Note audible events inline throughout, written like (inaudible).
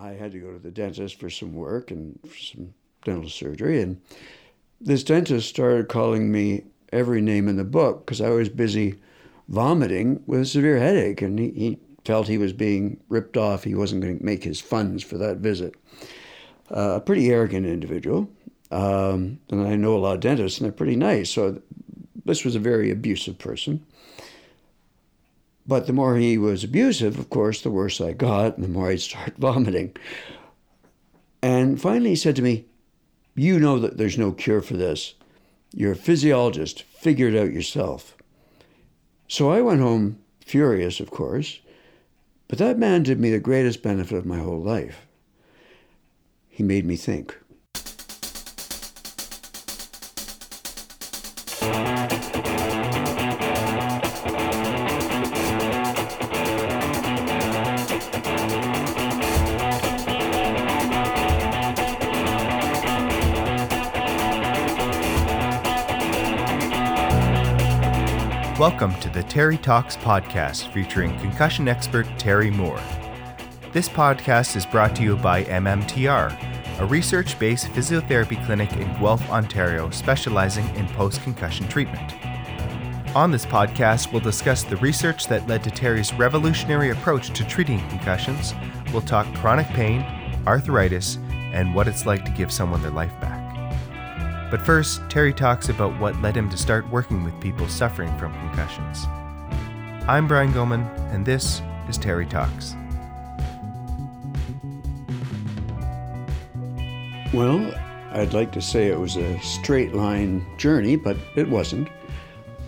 I had to go to the dentist for some work and some dental surgery. And this dentist started calling me every name in the book because I was busy vomiting with a severe headache. And he, he, felt he was being ripped off. He wasn't going to make his funds for that visit. Uh, a pretty arrogant individual. Um, and I know a lot of dentists, and they're pretty nice. So this was a very abusive person. But the more he was abusive, of course, the worse I got, and the more I'd start (laughs) vomiting. And finally, he said to me, You know that there's no cure for this. You're a physiologist, figure it out yourself. So I went home furious, of course, but that man did me the greatest benefit of my whole life. He made me think. Welcome to the Terry Talks podcast featuring concussion expert Terry Moore. This podcast is brought to you by MMTR, a research based physiotherapy clinic in Guelph, Ontario, specializing in post concussion treatment. On this podcast, we'll discuss the research that led to Terry's revolutionary approach to treating concussions. We'll talk chronic pain, arthritis, and what it's like to give someone their life back. But first, Terry talks about what led him to start working with people suffering from concussions. I'm Brian Goman, and this is Terry Talks. Well, I'd like to say it was a straight line journey, but it wasn't.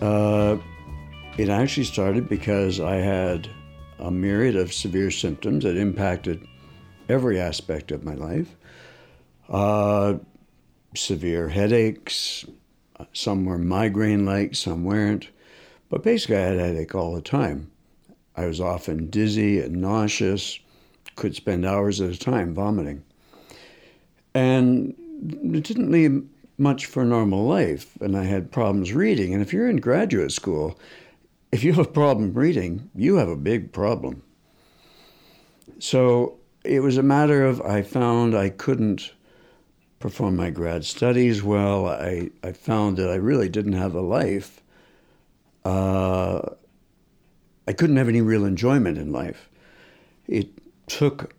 Uh, it actually started because I had a myriad of severe symptoms that impacted every aspect of my life. Uh, severe headaches. Some were migraine like, some weren't. But basically, I had a headache all the time. I was often dizzy and nauseous, could spend hours at a time vomiting. And it didn't leave much for normal life, and I had problems reading. And if you're in graduate school, if you have a problem reading, you have a big problem. So it was a matter of I found I couldn't perform my grad studies well. I, I found that I really didn't have a life. Uh, I couldn't have any real enjoyment in life. It took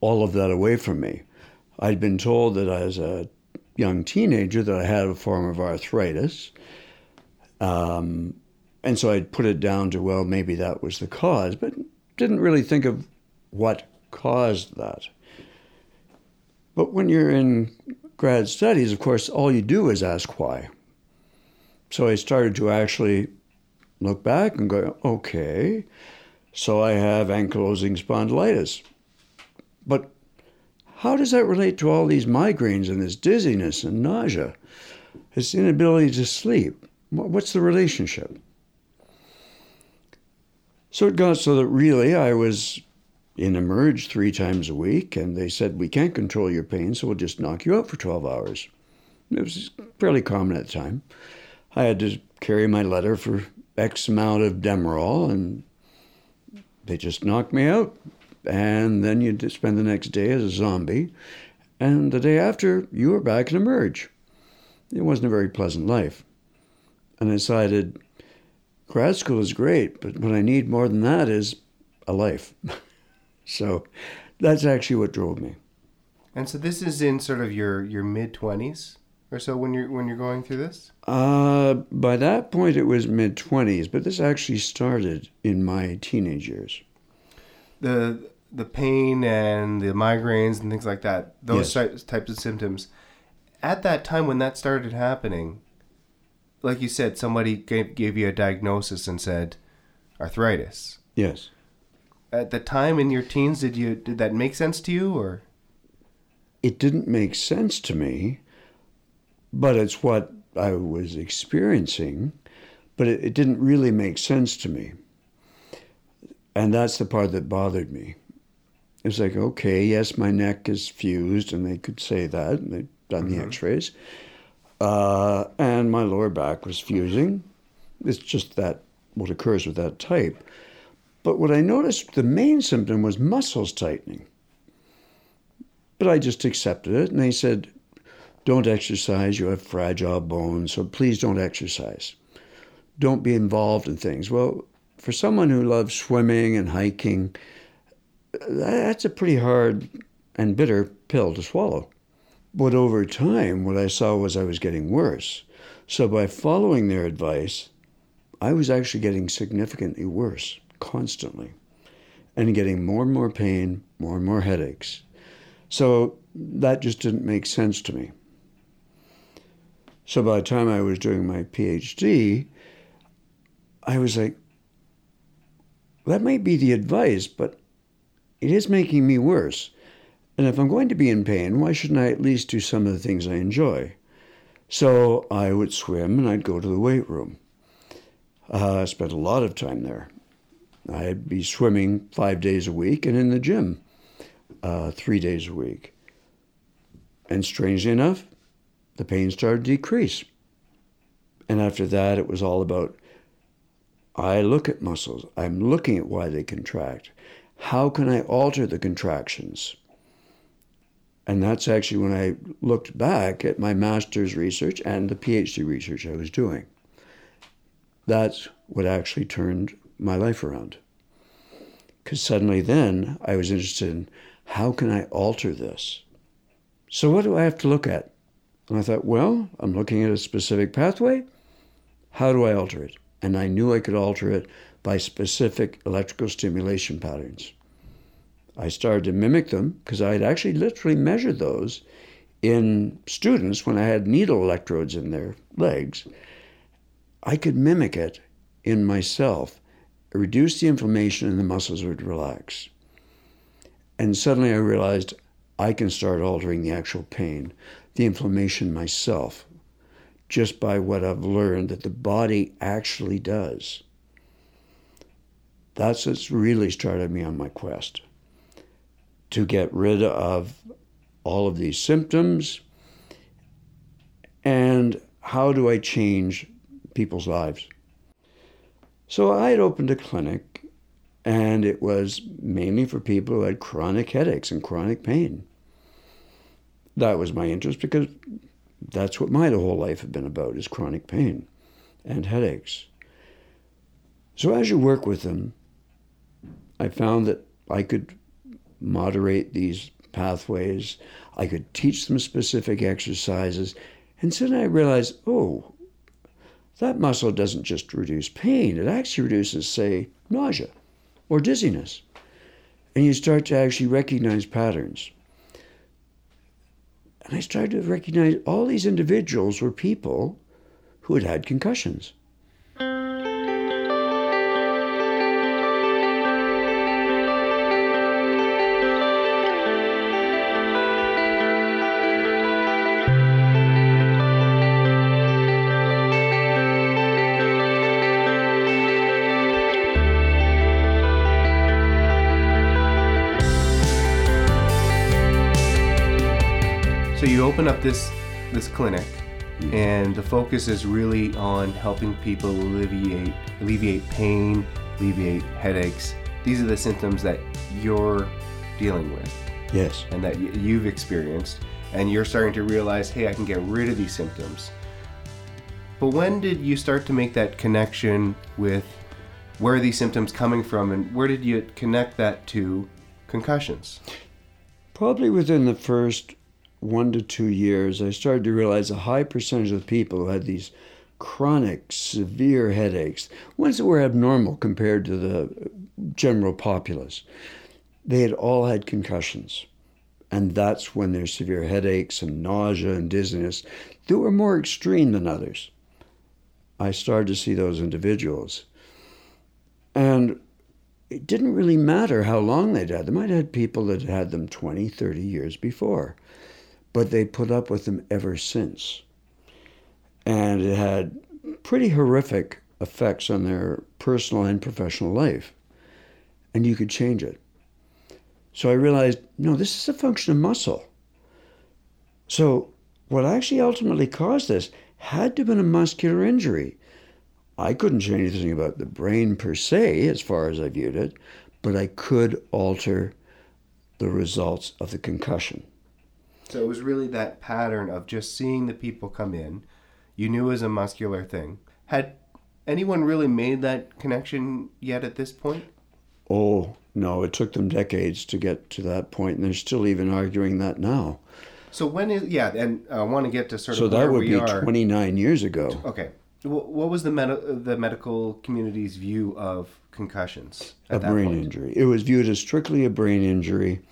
all of that away from me. I'd been told that as a young teenager that I had a form of arthritis. Um, and so I'd put it down to, well, maybe that was the cause, but didn't really think of what caused that. But when you're in grad studies, of course, all you do is ask why. So I started to actually look back and go, okay, so I have ankylosing spondylitis. But how does that relate to all these migraines and this dizziness and nausea? This inability to sleep. What's the relationship? So it got so that really I was in Emerge three times a week, and they said, We can't control your pain, so we'll just knock you out for 12 hours. It was fairly common at the time. I had to carry my letter for X amount of Demerol, and they just knocked me out. And then you'd spend the next day as a zombie, and the day after, you were back in Emerge. It wasn't a very pleasant life. And I decided, grad school is great, but what I need more than that is a life. (laughs) So that's actually what drove me. And so this is in sort of your, your mid twenties or so when you're when you're going through this? Uh, by that point, it was mid twenties, but this actually started in my teenage years. The the pain and the migraines and things like that, those yes. types of symptoms. At that time when that started happening, like you said, somebody gave, gave you a diagnosis and said arthritis. Yes at the time in your teens did you did that make sense to you or? It didn't make sense to me but it's what i was experiencing but it, it didn't really make sense to me. And that's the part that bothered me. It was like okay yes my neck is fused and they could say that and they'd done mm-hmm. the x-rays. Uh, and my lower back was fusing. It's just that what occurs with that type but what I noticed, the main symptom was muscles tightening. But I just accepted it. And they said, don't exercise. You have fragile bones, so please don't exercise. Don't be involved in things. Well, for someone who loves swimming and hiking, that's a pretty hard and bitter pill to swallow. But over time, what I saw was I was getting worse. So by following their advice, I was actually getting significantly worse constantly and getting more and more pain, more and more headaches. So that just didn't make sense to me. So by the time I was doing my PhD, I was like, that might be the advice, but it is making me worse. And if I'm going to be in pain, why shouldn't I at least do some of the things I enjoy? So I would swim and I'd go to the weight room. Uh, I spent a lot of time there. I'd be swimming five days a week and in the gym uh, three days a week. And strangely enough, the pain started to decrease. And after that, it was all about I look at muscles, I'm looking at why they contract. How can I alter the contractions? And that's actually when I looked back at my master's research and the PhD research I was doing. That's what actually turned my life around. Because suddenly then I was interested in how can I alter this? So, what do I have to look at? And I thought, well, I'm looking at a specific pathway. How do I alter it? And I knew I could alter it by specific electrical stimulation patterns. I started to mimic them because I had actually literally measured those in students when I had needle electrodes in their legs. I could mimic it in myself, reduce the inflammation, and the muscles would relax. And suddenly I realized I can start altering the actual pain, the inflammation myself, just by what I've learned that the body actually does. That's what's really started me on my quest to get rid of all of these symptoms and how do I change people's lives. So I had opened a clinic and it was mainly for people who had chronic headaches and chronic pain. That was my interest because that's what my whole life had been about is chronic pain and headaches. So as you work with them, I found that I could moderate these pathways. I could teach them specific exercises. And then I realized, oh, that muscle doesn't just reduce pain, it actually reduces, say, nausea or dizziness. And you start to actually recognize patterns. And I started to recognize all these individuals were people who had had concussions. Open up this this clinic, mm-hmm. and the focus is really on helping people alleviate alleviate pain, alleviate headaches. These are the symptoms that you're dealing with. Yes. And that you've experienced, and you're starting to realize, hey, I can get rid of these symptoms. But when did you start to make that connection with where are these symptoms coming from, and where did you connect that to concussions? Probably within the first one to two years, I started to realize a high percentage of people who had these chronic, severe headaches, ones that were abnormal compared to the general populace, they had all had concussions. And that's when their severe headaches and nausea and dizziness that were more extreme than others. I started to see those individuals. And it didn't really matter how long they'd had them. I'd had people that had them 20, 30 years before but they put up with them ever since. And it had pretty horrific effects on their personal and professional life. And you could change it. So I realized no, this is a function of muscle. So, what actually ultimately caused this had to have been a muscular injury. I couldn't change anything about the brain per se, as far as I viewed it, but I could alter the results of the concussion. So it was really that pattern of just seeing the people come in. You knew it was a muscular thing. Had anyone really made that connection yet at this point? Oh, no, it took them decades to get to that point, and they're still even arguing that now. So when is yeah, and I want to get to sort of So that would be are. 29 years ago. Okay, what was the med- the medical community's view of concussions at a brain point? injury. It was viewed as strictly a brain injury.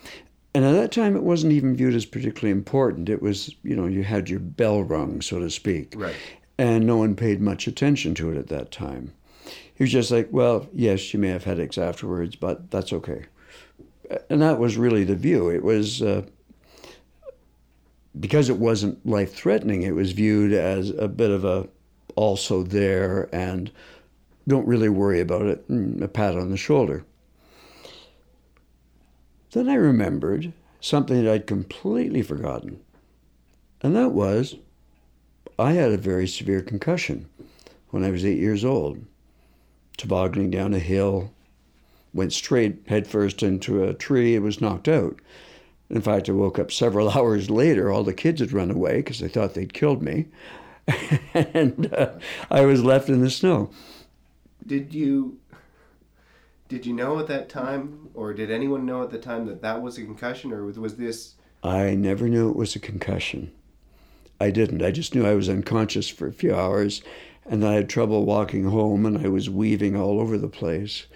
And at that time, it wasn't even viewed as particularly important. It was, you know, you had your bell rung, so to speak. Right. And no one paid much attention to it at that time. He was just like, well, yes, you may have headaches afterwards, but that's okay. And that was really the view. It was, uh, because it wasn't life threatening, it was viewed as a bit of a also there and don't really worry about it, mm, a pat on the shoulder. Then I remembered something that I'd completely forgotten, and that was I had a very severe concussion when I was eight years old. Tobogganing down a hill, went straight headfirst into a tree, and was knocked out. In fact, I woke up several (laughs) hours later. All the kids had run away because they thought they'd killed me. (laughs) and uh, I was left in the snow. Did you did you know at that time, or did anyone know at the time that that was a concussion, or was, this? I never knew it was a concussion. I didn't. I just knew I was unconscious for a few hours and that I had trouble walking home and I was weaving all over the place.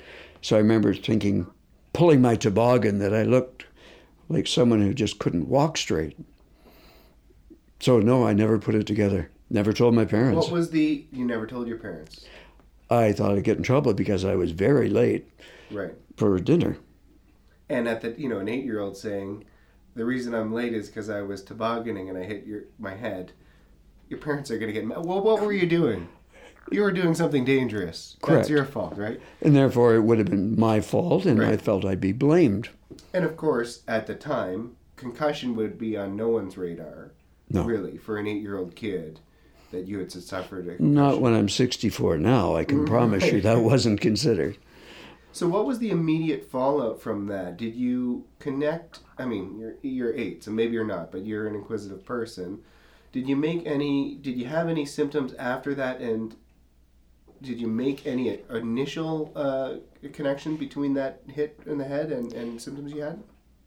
So I remember thinking, pulling my toboggan, that I looked like someone who just couldn't walk straight. So, no, I never put it together. Never told my parents. What was the? You never told your parents, I thought I'd get in trouble because I was very late right? for dinner. And at the you know an eight year old saying, the reason I'm late is because I was tobogganing and I hit your my head. Your parents are gonna get mad. Well, what were you doing? You were doing something dangerous. Correct. That's your fault, right? And therefore, it would have been my fault, and I felt I'd be blamed. And of course, at the time, concussion would be on no one's radar. No. Really, for an eight-year-old kid, that you had suffered a Not when I'm 64 now, I can promise you that wasn't considered. So, what was the immediate fallout from that? Did you connect? I mean, you're you're eight, so maybe you're not, but you're an inquisitive person. Did you make any? Did you have any symptoms after that? And did you make any initial uh, connection between that hit in the head and, and symptoms you had?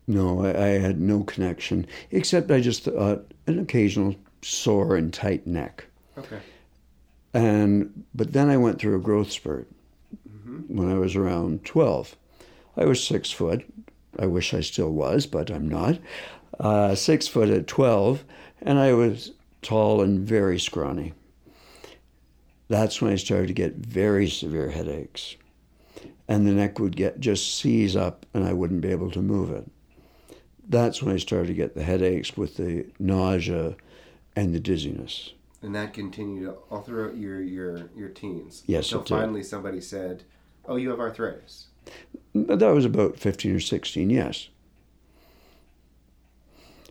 No, I, I had no connection, except I just thought an occasional sore and tight neck. Okay. And but then I went through a growth spurt when I was around 12. I was six foot. I wish I still was, but I'm not. Uh, six foot at 12, and I was tall and very scrawny. That's when I started to get very severe headaches. And the neck would get just seize up, and I wouldn't be able to move it. That's when I started to get the headaches with the nausea and the dizziness. And that continued all throughout your your your teens. Yes, Until it did. finally somebody said, "Oh, you have arthritis." That was about 15 or 16, yes.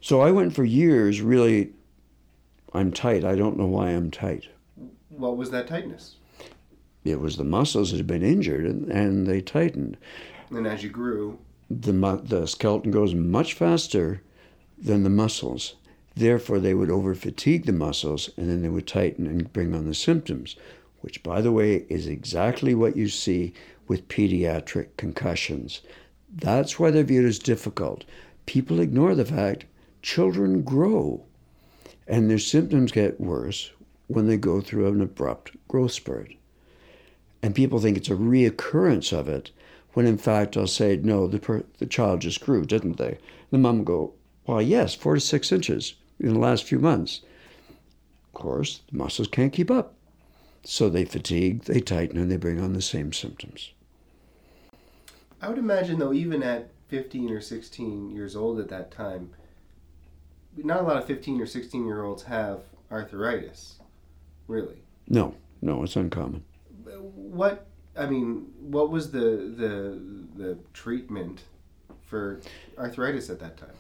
So I went for years really, I'm tight. I don't know why I'm tight. What was that tightness? It was the muscles that had been injured and, and they tightened. And as you grew, The, the skeleton goes much faster than the muscles. Therefore, they would over fatigue the muscles and then they would tighten and bring on the symptoms, which, by the way, is exactly what you see with pediatric concussions. That's why they're viewed as difficult. People ignore the fact children grow and their symptoms get worse when they go through an abrupt growth spurt. And people think it's a reoccurrence of it, when in fact I'll say, no, the, per- the child just grew, didn't they? The mom will go, well, yes, four to six inches in the last few months. Of course, the muscles can't keep up. So they fatigue, they tighten, and they bring on the same symptoms. I would imagine though, even at 15 or 16 years old at that time, not a lot of 15 or 16 year olds have arthritis, really. No, no, it's uncommon. What I mean, what was the the the treatment for arthritis at that time?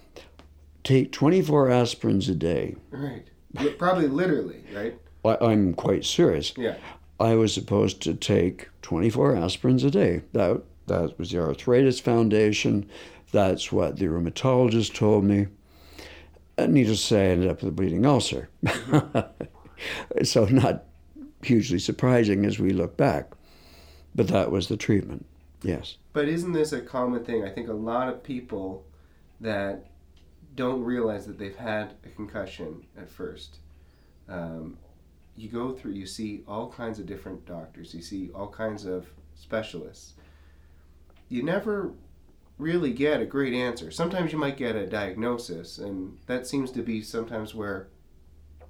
Take 24 aspirins a day. Right. Probably literally, right? I'm quite serious. Yeah. I was supposed to take 24 aspirins a day. That, that was the Arthritis Foundation. That's what the rheumatologist told me. uh, needless to say, I ended up with a bleeding ulcer. (laughs) so, not hugely surprising as we look back. But that was the treatment, yes. But isn't this a common thing? I think a lot of people that don't realize that they've had a concussion at first. Um, you go through, you see all kinds of different doctors, you see all kinds of specialists. You never really get a great answer. Sometimes you might get a diagnosis, and that seems to be sometimes where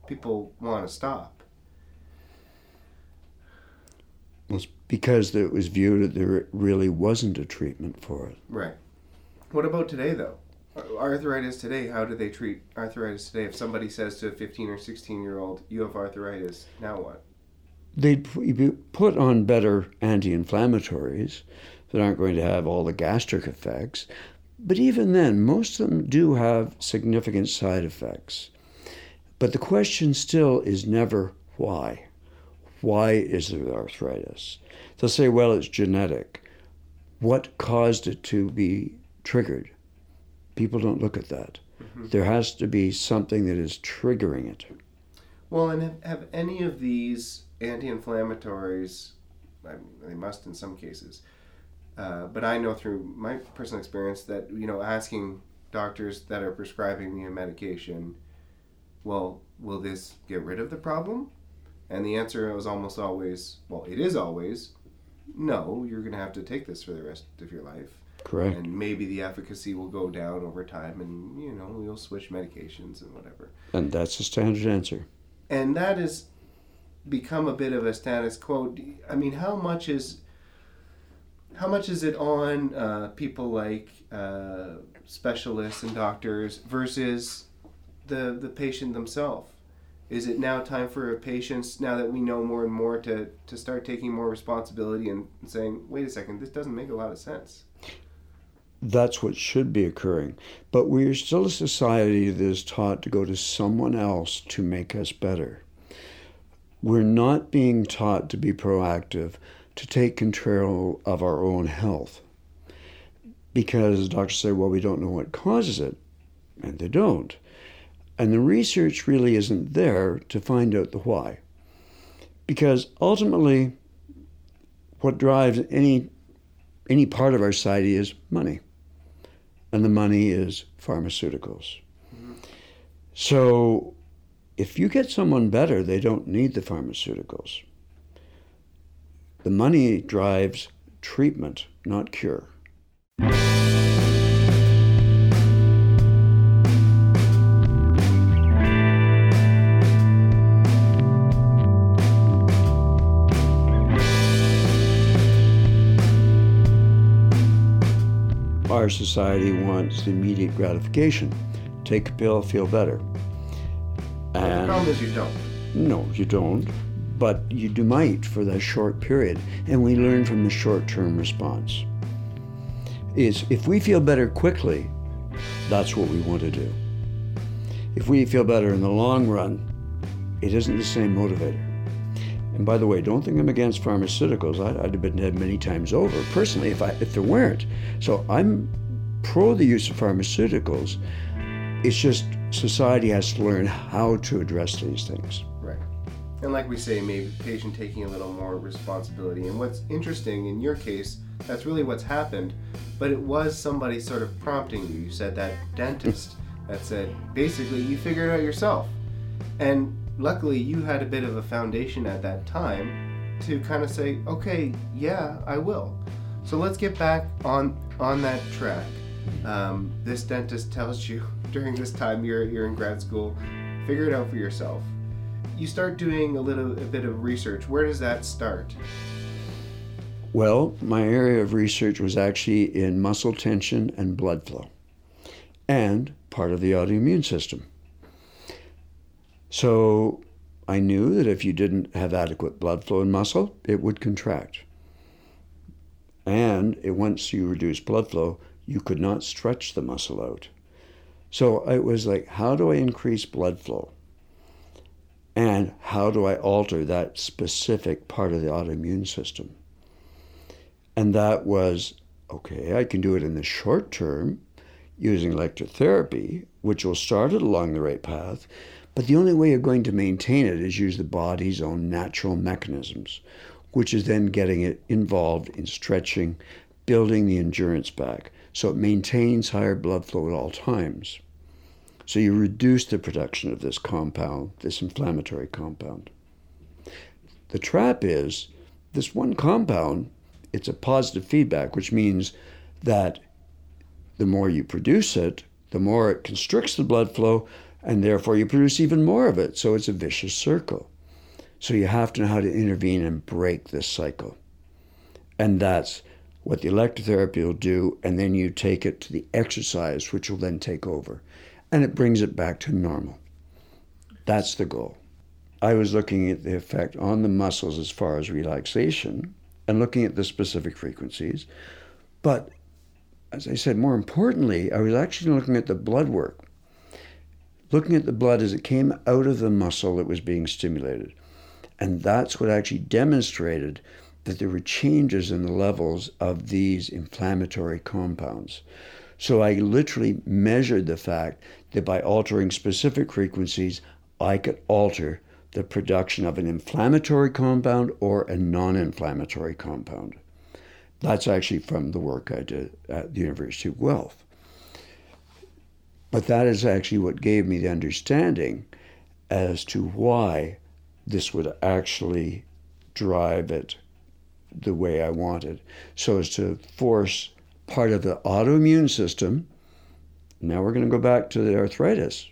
people want to stop. Well, it's because it was viewed that there really wasn't a treatment for it. Right. What about today, though? Arthritis today, how do they treat arthritis today? If somebody says to a 15 or 16 year old, you have arthritis, now what? They'd put on better anti inflammatories that aren't going to have all the gastric effects. But even then, most of them do have significant side effects. But the question still is never why. Why is there arthritis? They'll say, well, it's genetic. What caused it to be triggered? People don't look at that. Mm-hmm. There has to be something that is triggering it. Well, and have, have any of these anti inflammatories, they must in some cases, uh, but I know through my personal experience that, you know, asking doctors that are prescribing me a medication, well, will this get rid of the problem? And the answer was almost always, well, it is always, no, you're going to have to take this for the rest of your life. Correct. And maybe the efficacy will go down over time and, you know, you'll switch medications and whatever. And that's the standard answer. And that has become a bit of a status quo. I mean, how much is how much is it on uh, people like uh, specialists and doctors versus the the patient themselves? Is it now time for patients, now that we know more and more, to, to start taking more responsibility and saying, wait a second, this doesn't make a lot of sense? That's what should be occurring. But we are still a society that is taught to go to someone else to make us better. We're not being taught to be proactive, to take control of our own health. Because doctors say, well, we don't know what causes it, and they don't. And the research really isn't there to find out the why. Because ultimately, what drives any, any part of our society is money. And the money is pharmaceuticals. So if you get someone better, they don't need the pharmaceuticals. The money drives treatment, not cure. Our society wants immediate gratification. Take a pill, feel better. And the problem is you don't. No, you don't but you do might for that short period. And we learn from the short term response. Is if we feel better quickly, that's what we want to do. If we feel better in the long run, it isn't the same motivator. And by the way, don't think I'm against pharmaceuticals. I'd, I'd have been dead many times over, personally, if, I, if there weren't. So I'm pro the use of pharmaceuticals. It's just society has to learn how to address these things Right. and like we say, maybe patient taking a little more responsibility. And what's interesting in your case, that's really what's happened, but it was somebody sort of prompting you. You said that dentist (laughs) that said basically you figured it out yourself. And luckily you had a bit of a foundation at that time to kind of say, okay, yeah, I will. So let's get back on on that track. Um, this dentist tells you (laughs) during this time you're you're in grad school, figure it out for yourself you start doing a little a bit of research. Where does that start? Well, my area of research was actually in muscle tension and blood flow, and part of the autoimmune system. So I knew that if you didn't have adequate blood flow in muscle, it would contract. And it, once you reduce blood flow, you could not stretch the muscle out. So it was like, how do I increase blood flow? And how do I alter that specific part of the autoimmune system? And that was okay, I can do it in the short term using electrotherapy, which will start it along the right path, but the only way you're going to maintain it is use the body's own natural mechanisms, which is then getting it involved in stretching, building the endurance back, so it maintains higher blood flow at all times. So you reduce the production of this compound, this inflammatory compound. The trap is this one compound, it's a positive feedback, which means that the more you produce it, the more it constricts the blood flow, and therefore you produce even more of it. So it's a vicious circle. So you have to know how to intervene and break this cycle. And that's what the electrotherapy will do, and then you take it to the exercise, which will then take over. And it brings it back to normal. That's the goal. I was looking at the effect on the muscles as far as relaxation and looking at the specific frequencies. But as I said, more importantly, I was actually looking at the blood work looking at the blood as it came out of the muscle that was being stimulated. And that's what actually demonstrated that there were changes in the levels of these inflammatory compounds. So I literally measured the fact that by altering specific frequencies, I could alter the production of an inflammatory compound or a non inflammatory compound. That's actually from the work I did at the University of Guelph. But that is actually what gave me the understanding as to why this would actually drive it the way I wanted. So as to force part of the autoimmune system. Now we're going to go back to the arthritis.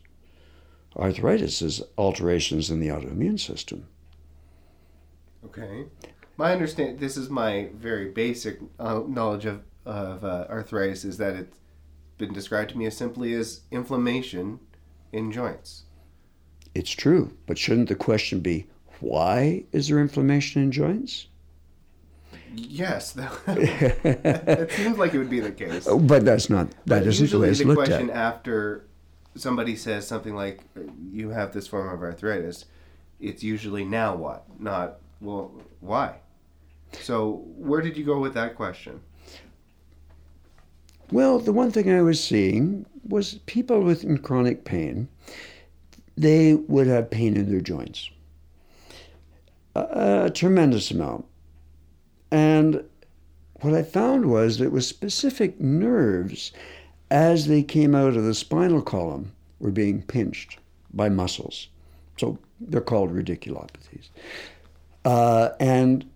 Arthritis is alterations in the autoimmune system. Okay. My understanding, this is my very basic uh, knowledge of, of uh, arthritis, is that it's been described to me as simply as inflammation in joints. It's true, but shouldn't the question be why is there inflammation in joints? Yes, that, (laughs) seems like it would be the case. Oh, but that's not. That isn't the way it's the question at. after somebody says something like, "You have this form of arthritis," it's usually now what, not well, why. So, where did you go with that question? Well, the one thing I was seeing was people with chronic pain, they would have pain in their joints. A, a tremendous amount. And what I found was that it was specific nerves as they came out of the spinal column were being pinched by muscles. So they're called radiculopathies. Uh, and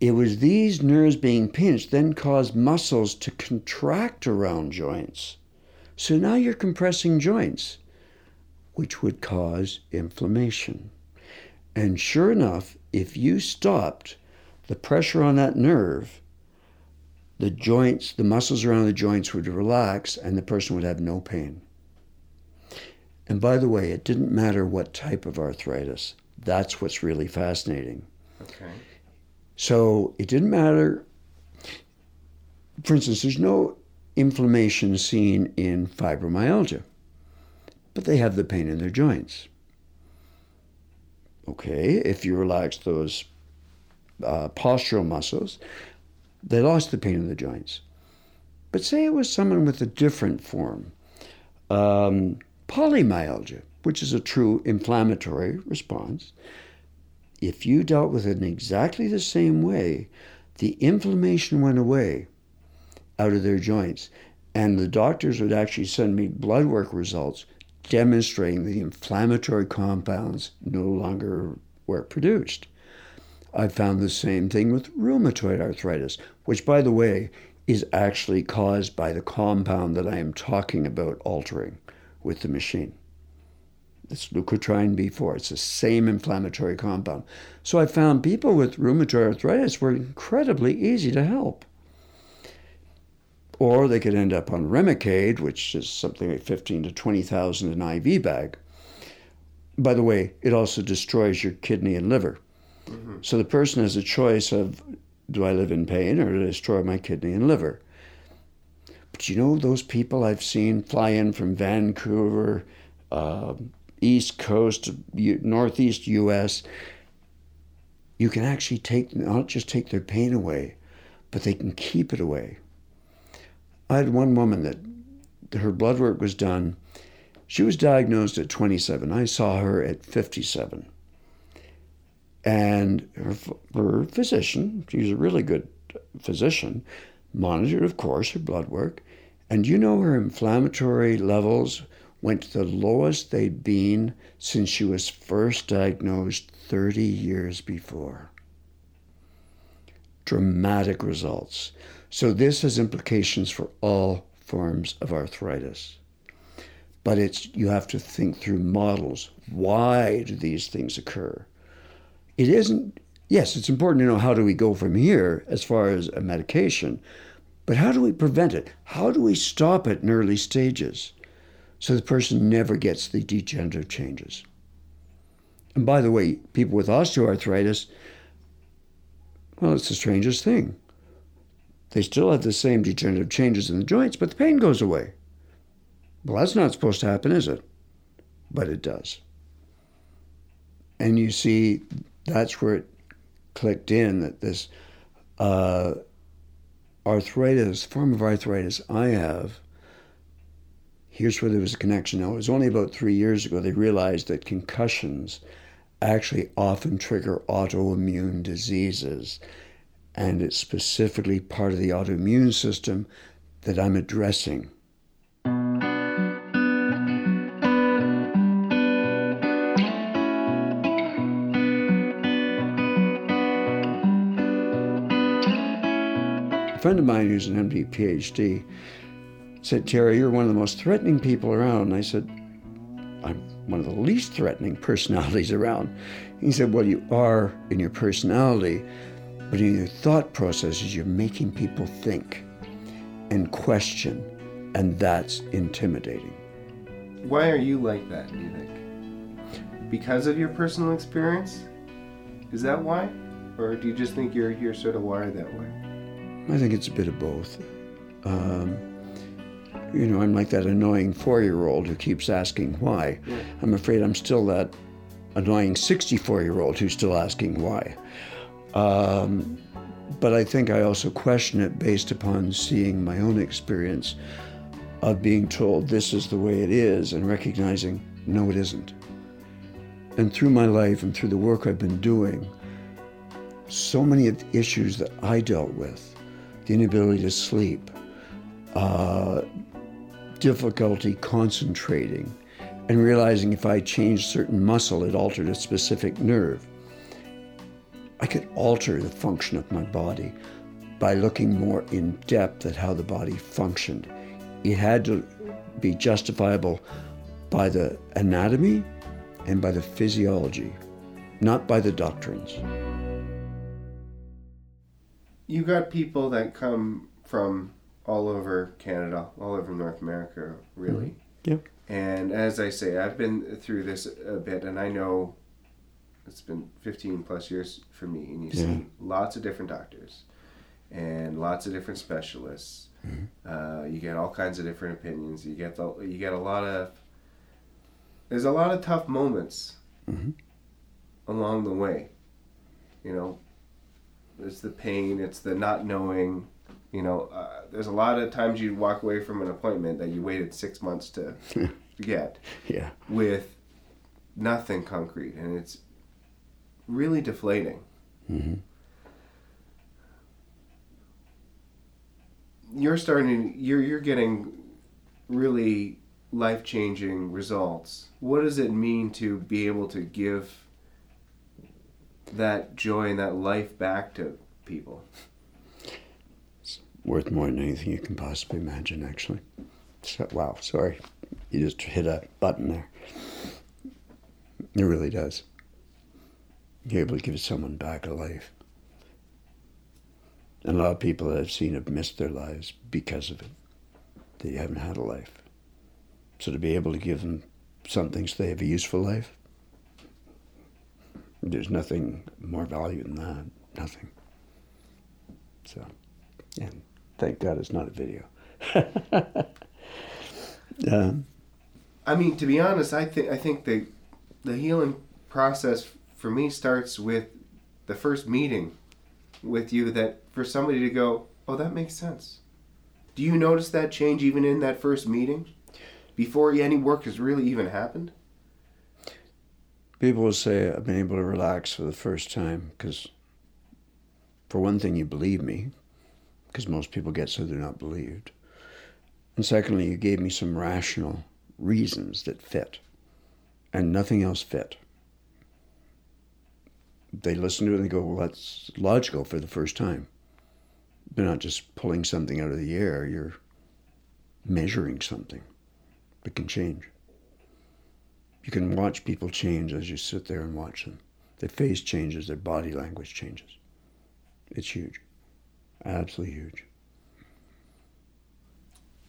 it was these nerves being pinched then caused muscles to contract around joints. So now you're compressing joints, which would cause inflammation. And sure enough, if you stopped the pressure on that nerve, the joints, the muscles around the joints would relax and the person would have no pain. And by the way, it didn't matter what type of arthritis. That's what's really fascinating. Okay. So it didn't matter. For instance, there's no inflammation seen in fibromyalgia, but they have the pain in their joints. Okay, if you relax those uh, postural muscles, they lost the pain in the joints. But say it was someone with a different form, um, polymyalgia, which is a true inflammatory response, if you dealt with it in exactly the same way, the inflammation went away out of their joints. And the doctors would actually send me blood work results demonstrating the inflammatory compounds no longer were produced. I found the same thing with rheumatoid arthritis, which, by the way, is actually caused by the compound that I am talking about altering with the machine. It's leukotriene B4. It's the same inflammatory compound. So I found people with rheumatoid arthritis were incredibly easy to help. Or they could end up on Remicade, which is something like 15 to 20,000 an IV bag. By the way, it also destroys your kidney and liver. Mm-hmm. So the person has a choice of do I live in pain or do I destroy my kidney and liver? But you know, those people I've seen fly in from Vancouver, uh, East Coast, Northeast U.S., you can actually take not just take their pain away, but they can keep it away. I had one woman that her blood work was done. She was diagnosed at 27. I saw her at 57. And her, her physician, she's a really good physician, monitored, of course, her blood work. And you know her inflammatory levels went to the lowest they'd been since she was first diagnosed 30 years before. Dramatic results. So, this has implications for all forms of arthritis. But it's you have to think through models. Why do these things occur? It isn't yes, it's important to know how do we go from here as far as a medication, but how do we prevent it? How do we stop it in early stages so the person never gets the degenerative changes? And by the way, people with osteoarthritis, well, it's the strangest thing. They still have the same degenerative changes in the joints, but the pain goes away. Well, that's not supposed to happen, is it? But it does. And you see, that's where it clicked in that this uh, arthritis, form of arthritis I have, here's where there was a connection. Now, it was only about three years ago they realized that concussions actually often trigger autoimmune diseases. And it's specifically part of the autoimmune system that I'm addressing. A friend of mine who's an MD PhD said, Terry, you're one of the most threatening people around. And I said, I'm one of the least threatening (laughs) personalities around. He said, Well, you are in your personality, but in your thought processes, you're making people think and question, and that's intimidating. Why are you like that, do you think? Because of your personal experience? Is that why? Or do you just think you're, you're sort of wired that way? I think it's a bit of both. Um, you know, I'm like that annoying four year old who keeps asking why. Yeah. I'm afraid I'm still that annoying 64 year old who's still asking why. Um, but I think I also question it based upon seeing my own experience of being told this is the way it is and recognizing no, it isn't. And through my life and through the work I've been doing, so many of the issues that I dealt with the inability to sleep, uh, difficulty concentrating, and realizing if I changed certain muscle, it altered a specific nerve. I could alter the function of my body by looking more in depth at how the body functioned. It had to be justifiable by the anatomy and by the physiology, not by the doctrines you got people that come from all over Canada, all over North America, really. Mm-hmm. Yeah. And as I say, I've been through this a bit, and I know it's been 15 plus years for me, and you yeah. see lots of different doctors and lots of different specialists. Mm-hmm. Uh, you get all kinds of different opinions. You get the, you get a lot of there's a lot of tough moments mm-hmm. along the way. You know, it's the pain. It's the not knowing. You know, uh, there's a lot of times you walk away from an appointment that you waited six months (laughs) to get. Yeah. With nothing concrete, and it's really deflating. Mm-hmm. You're starting. You're you're getting really life changing results. What does it mean to be able to give that joy and that life back to people. Worth more than anything you can possibly imagine, actually. So, wow, sorry. You just hit a button there. It really does. You're able to give someone back a life. And a lot of people that I've seen have missed their lives because of it. They haven't had a life. So to be able to give them something so they have a useful life, there's nothing more value than that. Nothing. So, and thank God it's not a video. um, (laughs) I mean, to be honest, I think I think the the healing process for me starts with the first meeting with you. That for somebody to go, oh, that makes sense. Do you notice that change even in that first meeting? Before any work has really even happened? People will say I've been able to relax for the first time because, for one thing, you believe me, because most people get so they're not believed. And secondly, you gave me some rational reasons that fit, and nothing else fit. They listen to it and they go, well, that's logical for the first time. They're not just pulling something out of the air, you're measuring something that can change. You can watch people change as you sit there and watch them. Their face changes, their body language changes. It's huge. Absolutely huge.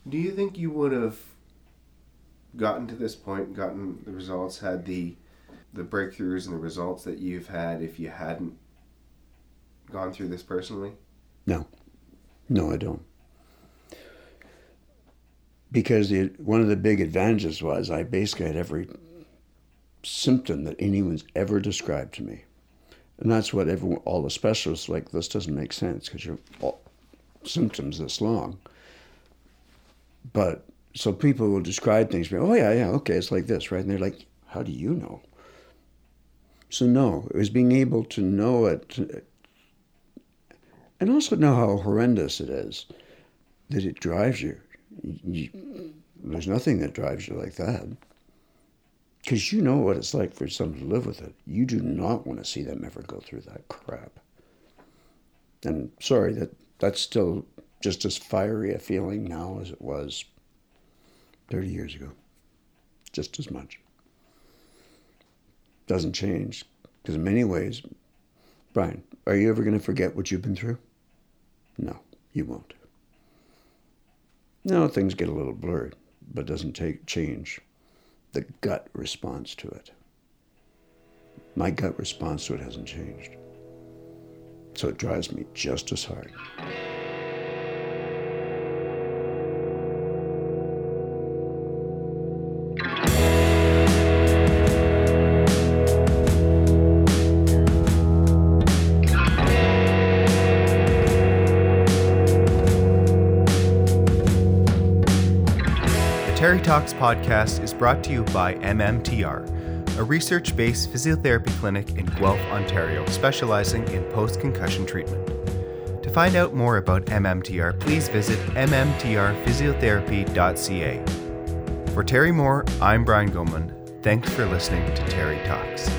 Do you think you would have gotten to this point, gotten the results, had the the breakthroughs and the results that you've had if you hadn't gone through this personally? No. No, I don't. Because the, one of the big advantages was I basically had every symptom that anyone's ever described to me. And that's what everyone, all the specialists like, this doesn't make sense because your symptoms this long. But so people will describe things, oh, yeah, yeah, okay, it's like this, right? And they're like, how do you know? So, no, it was being able to know it uh, and also know how horrendous it is that it drives you. you there's nothing that drives you like that. Because you know what it's like for someone to live with it. You do not want to see them ever go through that crap. And sorry that that's still just as fiery a feeling now as it was 30 years ago. Just as much. Doesn't change. Because in many ways, Brian, are you ever going to forget what you've been through? No, you won't. No, things get a little blurry, but doesn't take change the gut response to it. My gut response to it hasn't changed. So it drives me just as hard. Talks podcast is brought to you by MMTR, a research based physiotherapy clinic in Guelph, Ontario, specializing in post concussion treatment. To find out more about MMTR, please visit mmtrphysiotherapy.ca. For Terry Moore, I'm Brian Goman. Thanks for listening to Terry Talks.